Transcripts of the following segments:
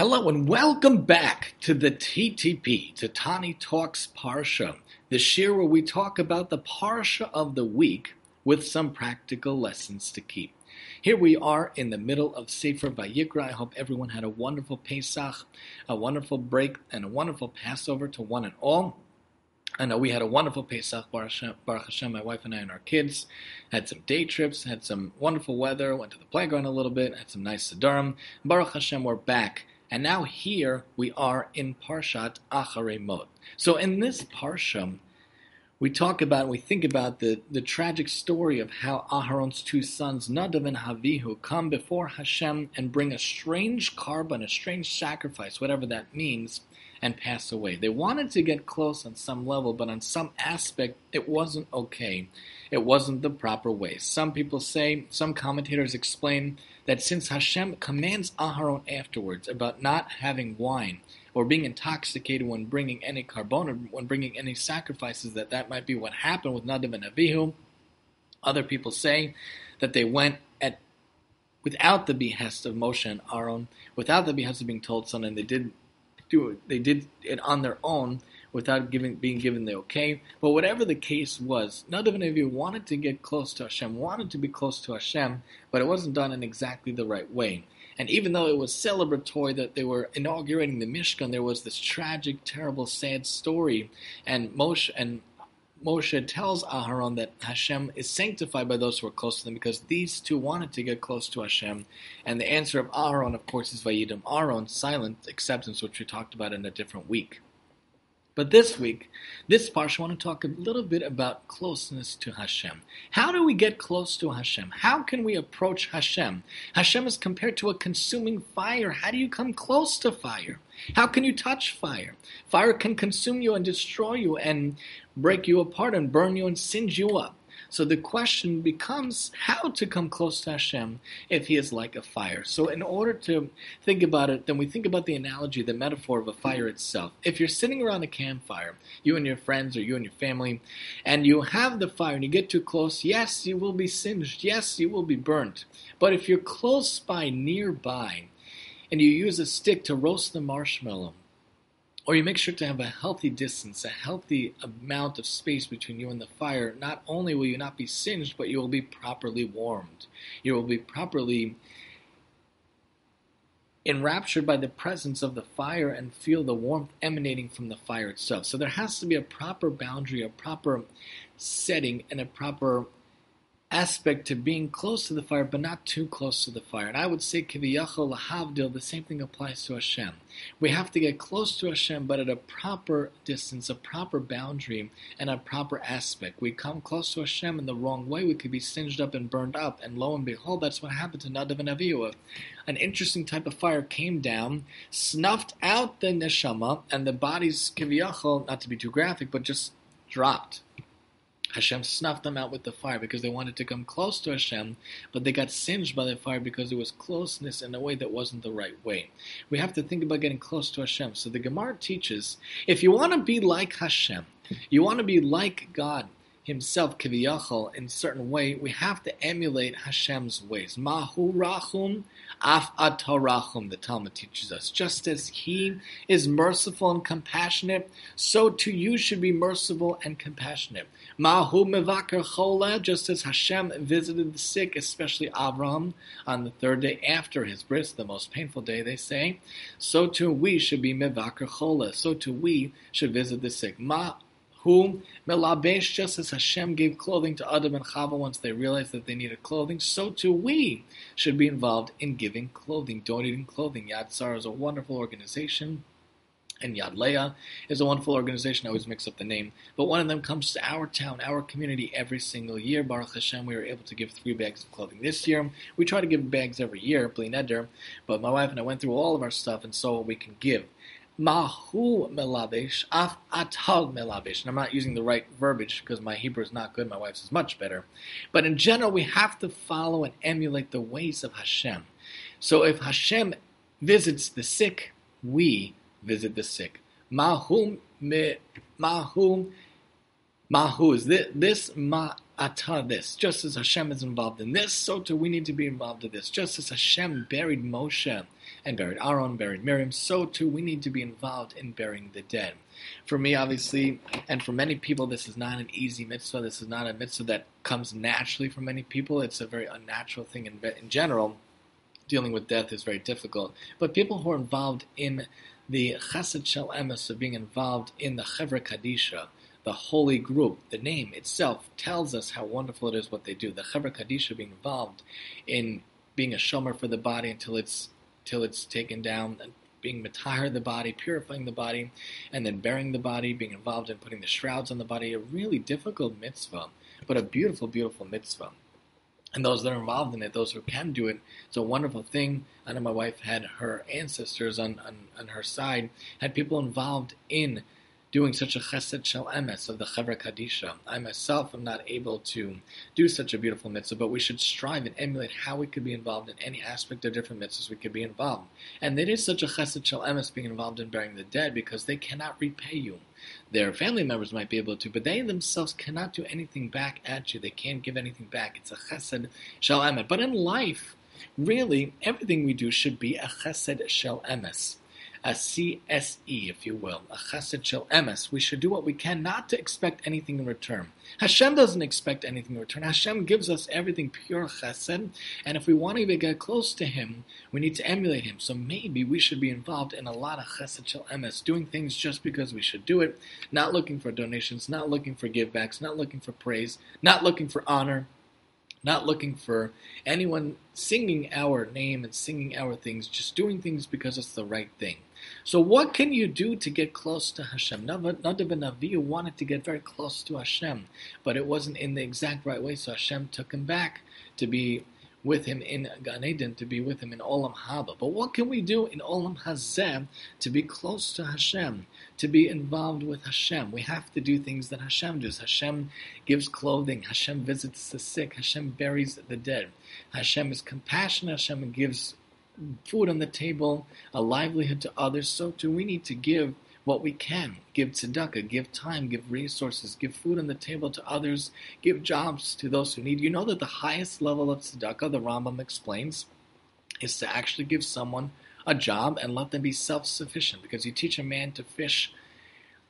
Hello and welcome back to the TTP, to Tani Talks Parsha, the shir where we talk about the Parsha of the week with some practical lessons to keep. Here we are in the middle of Sefer Vayikra. I hope everyone had a wonderful Pesach, a wonderful break, and a wonderful Passover to one and all. I know we had a wonderful Pesach, Baruch Hashem, my wife and I and our kids. Had some day trips, had some wonderful weather, went to the playground a little bit, had some nice Sedarim. Baruch Hashem, we're back. And now here we are in Parshat Acharei Mot. So in this Parsha, we talk about, we think about the, the tragic story of how Aharon's two sons, Nadav and Avihu, come before Hashem and bring a strange korban, a strange sacrifice, whatever that means, and pass away. They wanted to get close on some level, but on some aspect, it wasn't okay. It wasn't the proper way. Some people say, some commentators explain that since Hashem commands Aharon afterwards about not having wine or being intoxicated when bringing any korban or when bringing any sacrifices, that that might be what happened with Nadav and Avihu. Other people say that they went at without the behest of Moshe and Aaron, without the behest of being told something, they did do it. They did it on their own without giving, being given the okay. But whatever the case was, Nadav wanted to get close to Hashem, wanted to be close to Hashem, but it wasn't done in exactly the right way. And even though it was celebratory that they were inaugurating the Mishkan, there was this tragic, terrible, sad story. And Moshe and Moshe tells Aharon that Hashem is sanctified by those who are close to them because these two wanted to get close to Hashem. And the answer of Aharon, of course, is Vayidom Aaron, silent acceptance, which we talked about in a different week. But this week, this parsha, I want to talk a little bit about closeness to Hashem. How do we get close to Hashem? How can we approach Hashem? Hashem is compared to a consuming fire. How do you come close to fire? How can you touch fire? Fire can consume you and destroy you and break you apart and burn you and singe you up. So the question becomes how to come close to Hashem if He is like a fire. So in order to think about it, then we think about the analogy, the metaphor of a fire itself. If you're sitting around a campfire, you and your friends or you and your family, and you have the fire and you get too close, yes, you will be singed. Yes, you will be burnt. But if you're close by, nearby, and you use a stick to roast the marshmallow, or you make sure to have a healthy distance, a healthy amount of space between you and the fire, not only will you not be singed, but you will be properly warmed. You will be properly enraptured by the presence of the fire and feel the warmth emanating from the fire itself. So there has to be a proper boundary, a proper setting, and a proper aspect to being close to the fire, but not too close to the fire. And I would say, kiviyachol lahavdil, the same thing applies to Hashem. We have to get close to Hashem, but at a proper distance, a proper boundary, and a proper aspect. We come close to Hashem in the wrong way, we could be singed up and burned up. And lo and behold, that's what happened to Nadav and Avihu. An interesting type of fire came down, snuffed out the neshama, and the bodies, kiviyachol, not to be too graphic, but just dropped Hashem snuffed them out with the fire because they wanted to come close to Hashem, but they got singed by the fire because there was closeness in a way that wasn't the right way. We have to think about getting close to Hashem. So the Gemara teaches if you want to be like Hashem, you want to be like God, himself, Kiviyachol, in certain way, we have to emulate Hashem's ways. Mahu Rachum, Af Atarachum, the Talmud teaches us. Just as He is merciful and compassionate, so too you should be merciful and compassionate. Mahu Mevaker Chola, just as Hashem visited the sick, especially Abraham, on the third day after his bris, the most painful day, they say, so too we should be Mevaker Chola, so too we should visit the sick. Ma whom Melabesh, just as Hashem gave clothing to Adam and Chava once they realized that they needed clothing, so too we should be involved in giving clothing, donating clothing. Yad Sarah is a wonderful organization, and Yad Leah is a wonderful organization. I always mix up the name, but one of them comes to our town, our community, every single year. Baruch Hashem, we were able to give three bags of clothing this year. We try to give bags every year, Bli Neder, but my wife and I went through all of our stuff, and saw what we can give. Mahu melabish, af atag melabish. And I'm not using the right verbiage because my Hebrew is not good, my wife's is much better. But in general, we have to follow and emulate the ways of Hashem. So if Hashem visits the sick, we visit the sick. Mahu me, mahu, mahu is this, this ma ata this. Just as Hashem is involved in this, so too we need to be involved in this. Just as Hashem buried Moshe and buried Aaron, buried Miriam, so too we need to be involved in burying the dead. For me, obviously, and for many people, this is not an easy mitzvah. This is not a mitzvah that comes naturally for many people. It's a very unnatural thing in, in general. Dealing with death is very difficult. But people who are involved in the Chesed Shel Emes of being involved in the Chevra Kadisha, the holy group, the name itself tells us how wonderful it is what they do. The Chevra Kadisha being involved in being a shomer for the body until it's till it's taken down, being matahar the body, purifying the body, and then burying the body, being involved in putting the shrouds on the body. A really difficult mitzvah, but a beautiful, beautiful mitzvah. And those that are involved in it, those who can do it, it's a wonderful thing. I know my wife had her ancestors on, on, on her side, had people involved in doing such a chesed shel emes of the chevra kadisha. I myself am not able to do such a beautiful mitzvah, but we should strive and emulate how we could be involved in any aspect of different mitzvahs we could be involved. And it is such a chesed shel emes being involved in burying the dead because they cannot repay you. Their family members might be able to, but they themselves cannot do anything back at you. They can't give anything back. It's a chesed shel emes. But in life, really, everything we do should be a chesed shel emes a CSE, if you will, a chesed shel emes. We should do what we can not to expect anything in return. Hashem doesn't expect anything in return. Hashem gives us everything pure chesed, and if we want to even get close to Him, we need to emulate Him. So maybe we should be involved in a lot of chesed shel emes, doing things just because we should do it, not looking for donations, not looking for givebacks, not looking for praise, not looking for honor, not looking for anyone singing our name and singing our things, just doing things because it's the right thing. So, what can you do to get close to Hashem? Nadav ben Avihu wanted to get very close to Hashem, but it wasn't in the exact right way, so Hashem took him back to be with him in Gan Eden, to be with him in Olam Haba. But what can we do in Olam Hazeh to be close to Hashem, to be involved with Hashem? We have to do things that Hashem does. Hashem gives clothing, Hashem visits the sick, Hashem buries the dead. Hashem is compassionate, Hashem gives food on the table, a livelihood to others, so too we need to give what we can. Give tzedakah, give time, give resources, give food on the table to others, give jobs to those who need. You know that the highest level of tzedakah, the Rambam explains, is to actually give someone a job and let them be self-sufficient. Because you teach a man to fish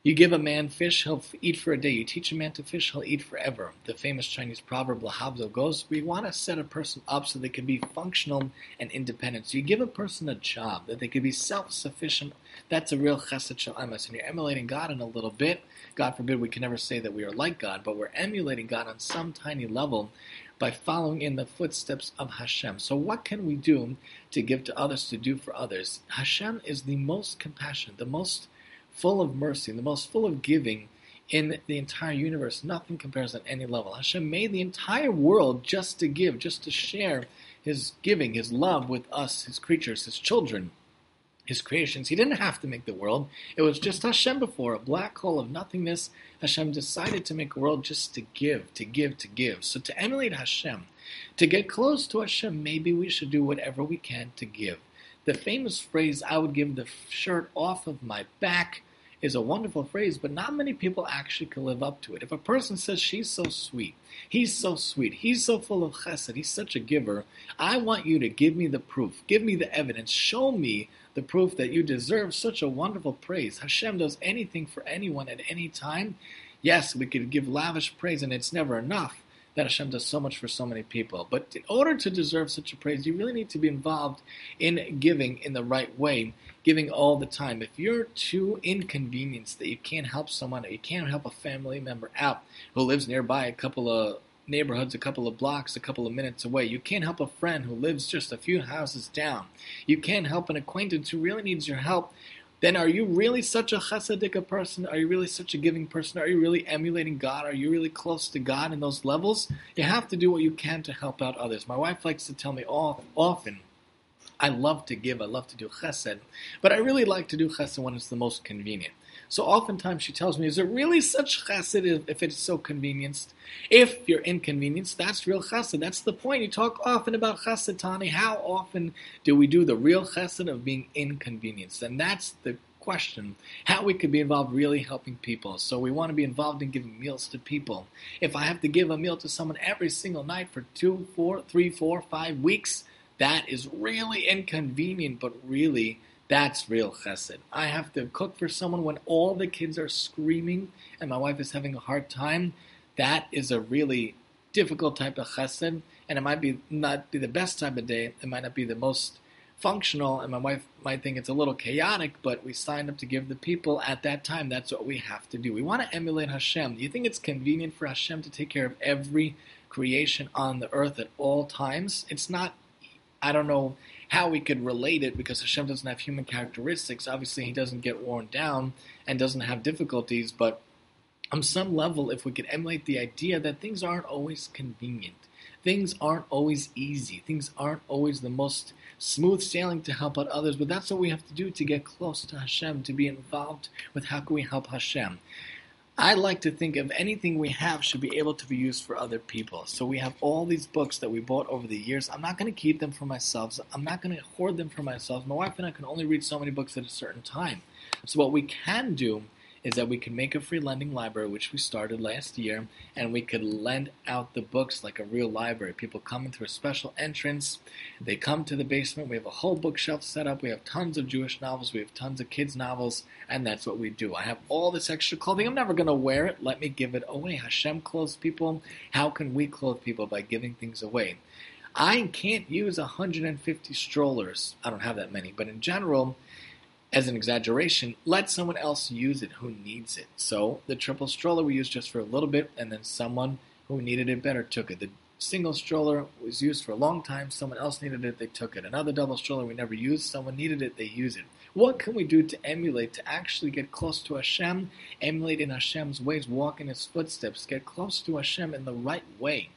you give a man fish, he'll eat for a day. You teach a man to fish, he'll eat forever. The famous Chinese proverb, lahavdil, goes, we want to set a person up so they can be functional and independent. So you give a person a job, that they can be self-sufficient. That's a real chesed shel. And you're emulating God in a little bit. God forbid we can never say that we are like God, but we're emulating God on some tiny level by following in the footsteps of Hashem. So what can we do to give to others, to do for others? Hashem is the most compassionate, the most full of mercy, the most full of giving in the entire universe. Nothing compares on any level. Hashem made the entire world just to give, just to share His giving, His love with us, His creatures, His children, His creations. He didn't have to make the world. It was just Hashem before, a black hole of nothingness. Hashem decided to make a world just to give, to give, to give. So to emulate Hashem, to get close to Hashem, maybe we should do whatever we can to give. The famous phrase, I would give the shirt off of my back, is a wonderful phrase, but not many people actually can live up to it. If a person says, She's so sweet, he's so sweet, he's so full of chesed, he's such a giver, I want you to give me the proof, give me the evidence, show me the proof that you deserve such a wonderful praise. Hashem does anything for anyone at any time. Yes, we could give lavish praise, and it's never enough that Hashem does so much for so many people. But in order to deserve such a praise, you really need to be involved in giving in the right way, giving all the time. If you're too inconvenienced that you can't help someone, or you can't help a family member out who lives nearby a couple of neighborhoods a couple of blocks, a couple of minutes away. You can't help a friend who lives just a few houses down. You can't help an acquaintance who really needs your help then are you really such a chesedic person? Are you really such a giving person? Are you really emulating God? Are you really close to God in those levels? You have to do what you can to help out others. My wife likes to tell me all, often, I love to give, I love to do chesed, but I really like to do chesed when it's the most convenient. So oftentimes she tells me, is it really such chesed if it's so convenienced? If you're inconvenienced, that's real chesed. That's the point. You talk often about chesed, Tani. How often do we do the real chesed of being inconvenienced? And that's the question how we could be involved really helping people. So we want to be involved in giving meals to people. If I have to give a meal to someone every single night for two, four, three, four, five weeks, That is really inconvenient, but really, that's real chesed. I have to cook for someone when all the kids are screaming and my wife is having a hard time. That is a really difficult type of chesed, and it might be not be the best time of day. It might not be the most functional, and my wife might think it's a little chaotic, but we signed up to give the people at that time. That's what we have to do. We want to emulate Hashem. Do you think it's convenient for Hashem to take care of every creation on the earth at all times? It's not, I don't know how we could relate it because Hashem doesn't have human characteristics. Obviously, he doesn't get worn down and doesn't have difficulties, but on some level, if we could emulate the idea that things aren't always convenient, things aren't always easy, things aren't always the most smooth sailing to help out others, but that's what we have to do to get close to Hashem, to be involved with how can we help Hashem. I like to think of anything we have should be able to be used for other people. So we have all these books that we bought over the years. I'm not going to keep them for myself. I'm not going to hoard them for myself. My wife and I can only read so many books at a certain time. So what we can do is that we could make a free lending library, which we started last year, and we could lend out the books like a real library. People come in through a special entrance, they come to the basement, we have a whole bookshelf set up, we have tons of Jewish novels, we have tons of kids' novels, and that's what we do. I have all this extra clothing, I'm never going to wear it, let me give it away. Hashem clothes people, how can we clothe people? By giving things away. I can't use 150 strollers. I don't have that many, but in general, as an exaggeration, let someone else use it who needs it. So the triple stroller we used just for a little bit, and then someone who needed it better took it. The single stroller was used for a long time, someone else needed it, they took it. Another double stroller we never used, someone needed it, they use it. What can we do to emulate, to actually get close to Hashem, emulate in Hashem's ways, walk in His footsteps, get close to Hashem in the right way?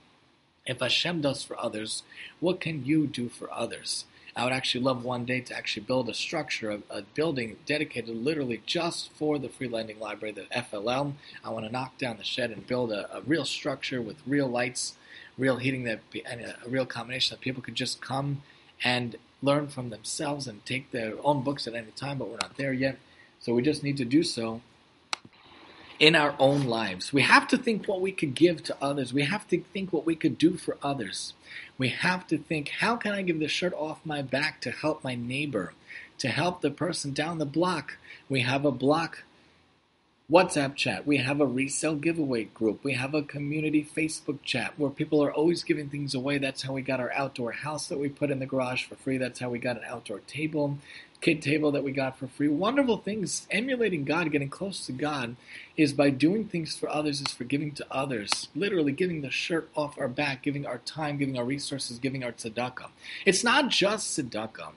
If Hashem does for others, what can you do for others? I would actually love one day to actually build a structure, a, a building dedicated literally just for the free lending library, the FLL. I want to knock down the shed and build a, a real structure with real lights, real heating, that and a, a real combination that people could just come and learn from themselves and take their own books at any time, but we're not there yet. So we just need to do so in our own lives. We have to think what we could give to others. We have to think what we could do for others. We have to think, how can I give the shirt off my back to help my neighbor, to help the person down the block? We have a block WhatsApp chat. We have a resale giveaway group. We have a community Facebook chat where people are always giving things away. That's how we got our outdoor house that we put in the garage for free. That's how we got an outdoor table kid table that we got for free. Wonderful things. Emulating God, getting close to God, is by doing things for others, is for giving to others. Literally giving the shirt off our back, giving our time, giving our resources, giving our tzedakah. It's not just tzedakah.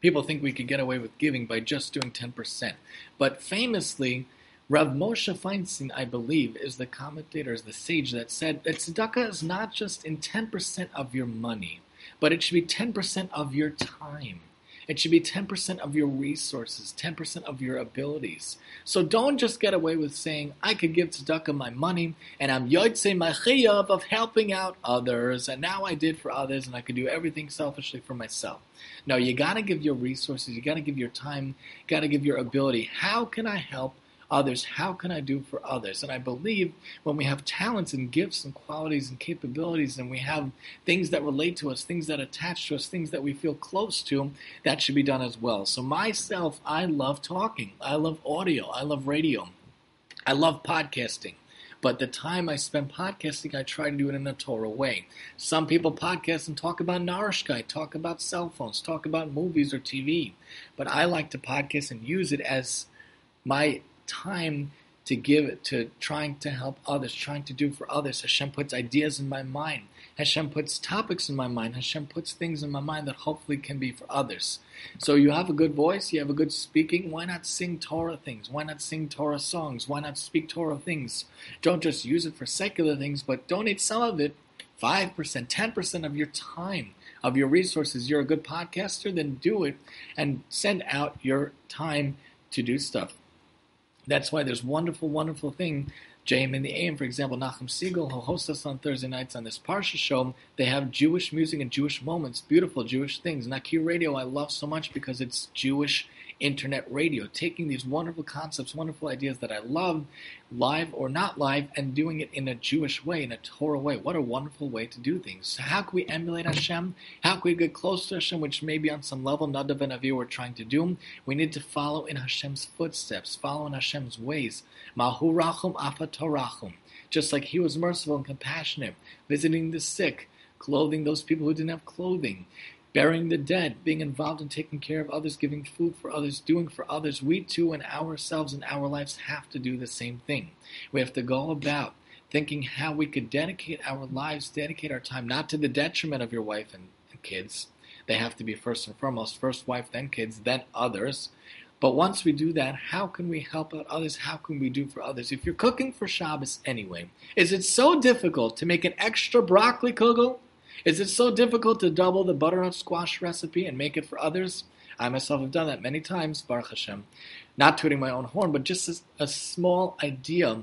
People think we could get away with giving by just doing 10%. But famously, Rav Moshe Feinstein, I believe, is the commentator, is the sage that said that tzedakah is not just in 10% of your money, but it should be 10% of your time. It should be 10% of your resources, 10% of your abilities. So don't just get away with saying, I could give tzedakah my money, and I'm yotze machiyav of helping out others, and now I did for others, and I could do everything selfishly for myself. No, you gotta give your resources, you gotta give your time, you gotta give your ability. How can I help others? How can I do for others? And I believe when we have talents and gifts and qualities and capabilities, and we have things that relate to us, things that attach to us, things that we feel close to, that should be done as well. So, myself, I love talking, I love audio, I love radio, I love podcasting. But the time I spend podcasting, I try to do it in a Torah way. Some people podcast and talk about Narishkeit, talk about cell phones, talk about movies or TV. But I like to podcast and use it as my time to give it to trying to help others, trying to do for others. Hashem puts ideas in my mind. Hashem puts topics in my mind. Hashem puts things in my mind that hopefully can be for others. So you have a good voice, you have a good speaking. Why not sing Torah things? Why not sing Torah songs? Why not speak Torah things? Don't just use it for secular things, but donate some of it 5%, 10% of your time, of your resources. You're a good podcaster, then do it and send out your time to do stuff. That's why there's wonderful, wonderful thing JM in the AM, for example, Nachum Segal, who hosts us on Thursday nights on this Parsha show, they have Jewish music and Jewish moments, beautiful Jewish things. Nakir Radio I love so much because it's Jewish internet radio, taking these wonderful concepts, wonderful ideas that I love, live or not live, and doing it in a Jewish way, in a Torah way. What a wonderful way to do things. So how can we emulate Hashem? How can we get close to Hashem, which maybe on some level Nadav and Avi were trying to do? We need to follow in Hashem's footsteps, follow in Hashem's ways. Mahu rachum afatorachum. Just like he was merciful and compassionate, visiting the sick, clothing those people who didn't have clothing, burying the dead, being involved in taking care of others, giving food for others, doing for others, we too in ourselves and our lives have to do the same thing. We have to go about thinking how we could dedicate our lives, dedicate our time, not to the detriment of your wife and, and kids. They have to be first and foremost, first wife, then kids, then others. But once we do that, how can we help out others? How can we do for others? If you're cooking for Shabbos anyway, is it so difficult to make an extra broccoli kugel? Is it so difficult to double the butternut squash recipe and make it for others? I myself have done that many times, Baruch Hashem. Not tooting my own horn, but just a, a small idea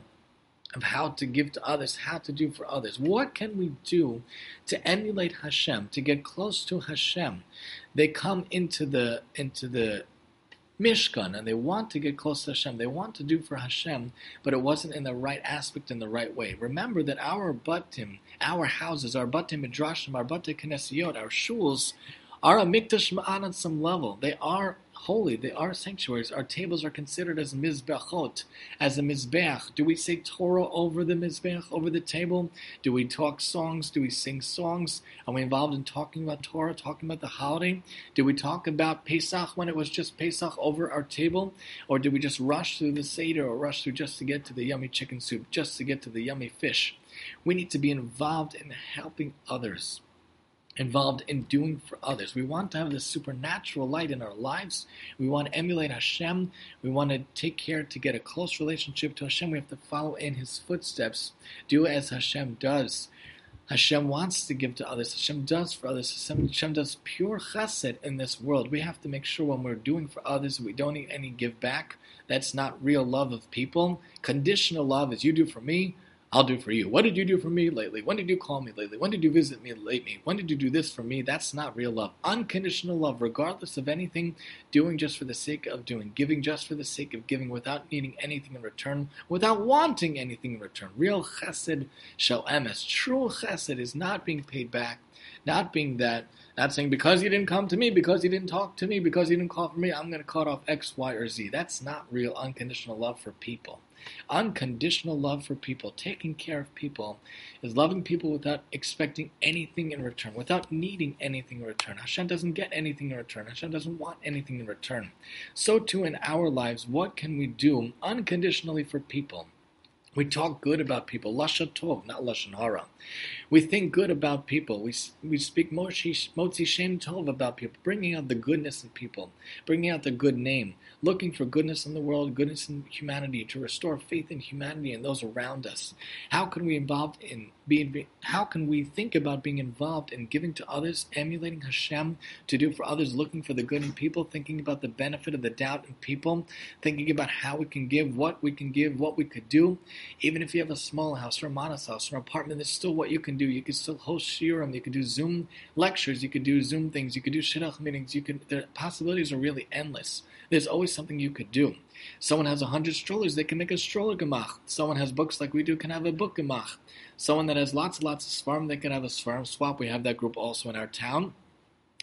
of how to give to others, how to do for others. What can we do to emulate Hashem, to get close to Hashem? They come into the into the Mishkan and they want to get close to Hashem. They want to do for Hashem, but it wasn't in the right aspect, in the right way. Remember that our batim, our houses, our batim midrashim, our batim knesiot, our shuls, are a mikdash on some level. They are holy. They are sanctuaries. Our tables are considered as mizbechot, as a mizbech. Do we say Torah over the mizbech, over the table? Do we talk songs? Do we sing songs? Are we involved in talking about Torah, talking about the holiday? Do we talk about Pesach when it was just Pesach over our table? Or do we just rush through the Seder or rush through just to get to the yummy chicken soup, just to get to the yummy fish? We need to be involved in helping others involved in doing for others. We want to have this supernatural light in our lives. We want to emulate Hashem. We want to take care to get a close relationship to Hashem. We have to follow in His footsteps, do as Hashem does. Hashem wants to give to others. Hashem does for others. Hashem, Hashem does pure chesed in this world. We have to make sure when we're doing for others, we don't need any give back. That's not real love of people. Conditional love is you do for me, I'll do for you. What did you do for me lately? When did you call me lately? When did you visit me lately? When did you do this for me? That's not real love. Unconditional love, regardless of anything, doing just for the sake of doing, giving just for the sake of giving without needing anything in return, without wanting anything in return. Real chesed shel emes. True chesed is not being paid back, not being that not saying because you didn't come to me, because you didn't talk to me, because you didn't call for me, I'm going to cut off X, Y, or Z. That's not real unconditional love for people. Unconditional love for people, taking care of people, is loving people without expecting anything in return, without needing anything in return. Hashem doesn't get anything in return. Hashem doesn't want anything in return. So too in our lives, what can we do unconditionally for people? We talk good about people, lashon tov, not lashon hara. We think good about people. We, we speak motzi shem tov about people, bringing out the goodness in people, bringing out the good name, looking for goodness in the world, goodness in humanity, to restore faith in humanity and those around us. How can we involved in being? How can we think about being involved in giving to others, emulating Hashem to do for others, looking for the good in people, thinking about the benefit of the doubt in people, thinking about how we can give, what we can give, what we could do. Even if you have a small house or a modest house or an apartment, there's still what you can do. You can still host shiurim. You can do Zoom lectures. You can do Zoom things. You can do shidduch meetings. You can. The possibilities are really endless. There's always something you could do. Someone has a hundred strollers, they can make a stroller gemach. Someone has books like we do, can have a book gemach. Someone that has lots and lots of svarm, they can have a svarm swap. We have that group also in our town.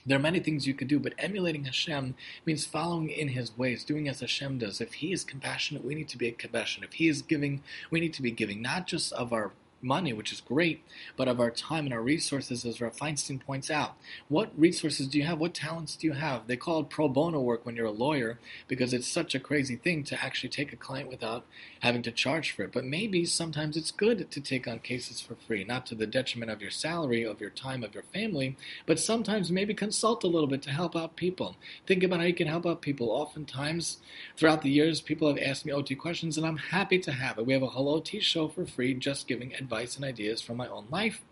There are many things you could do, but emulating Hashem means following in His ways, doing as Hashem does. If He is compassionate, we need to be compassionate. If He is giving, we need to be giving, not just of our money, which is great, but of our time and our resources, as Rav Feinstein points out. What resources do you have? What talents do you have? They call it pro bono work when you're a lawyer because it's such a crazy thing to actually take a client without having to charge for it. But maybe sometimes it's good to take on cases for free, not to the detriment of your salary, of your time, of your family, but sometimes maybe consult a little bit to help out people. Think about how you can help out people. Oftentimes, throughout the years, people have asked me OT questions, and I'm happy to have it. We have a Hello T show for free, just giving advice and ideas from my own life,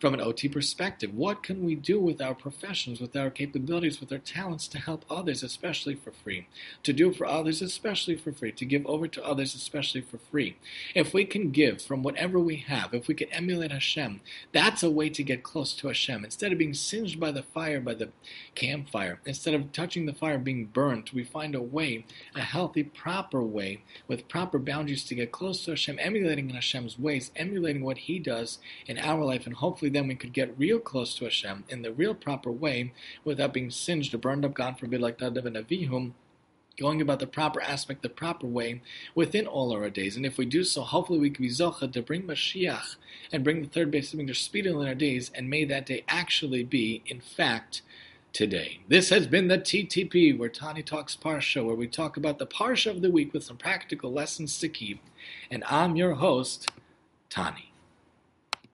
from an OT perspective. What can we do with our professions, with our capabilities, with our talents to help others, especially for free? To do for others, especially for free. To give over to others, especially for free. If we can give from whatever we have, if we can emulate Hashem, that's a way to get close to Hashem. Instead of being singed by the fire, by the campfire, instead of touching the fire, being burnt, we find a way, a healthy, proper way, with proper boundaries to get close to Hashem, emulating in Hashem's ways, emulating what He does in our life, and hopefully then we could get real close to Hashem in the real proper way without being singed or burned up, God forbid, like Nadav and Avihu going about the proper aspect, the proper way within all our days. And if we do so, hopefully we can be zocha to bring Mashiach and bring the third Beis Hamikdash speedily in our days, and may that day actually be, in fact, today. This has been the TTP, where Tani Talks Parsha, where we talk about the Parsha of the week with some practical lessons to keep. And I'm your host, Tani.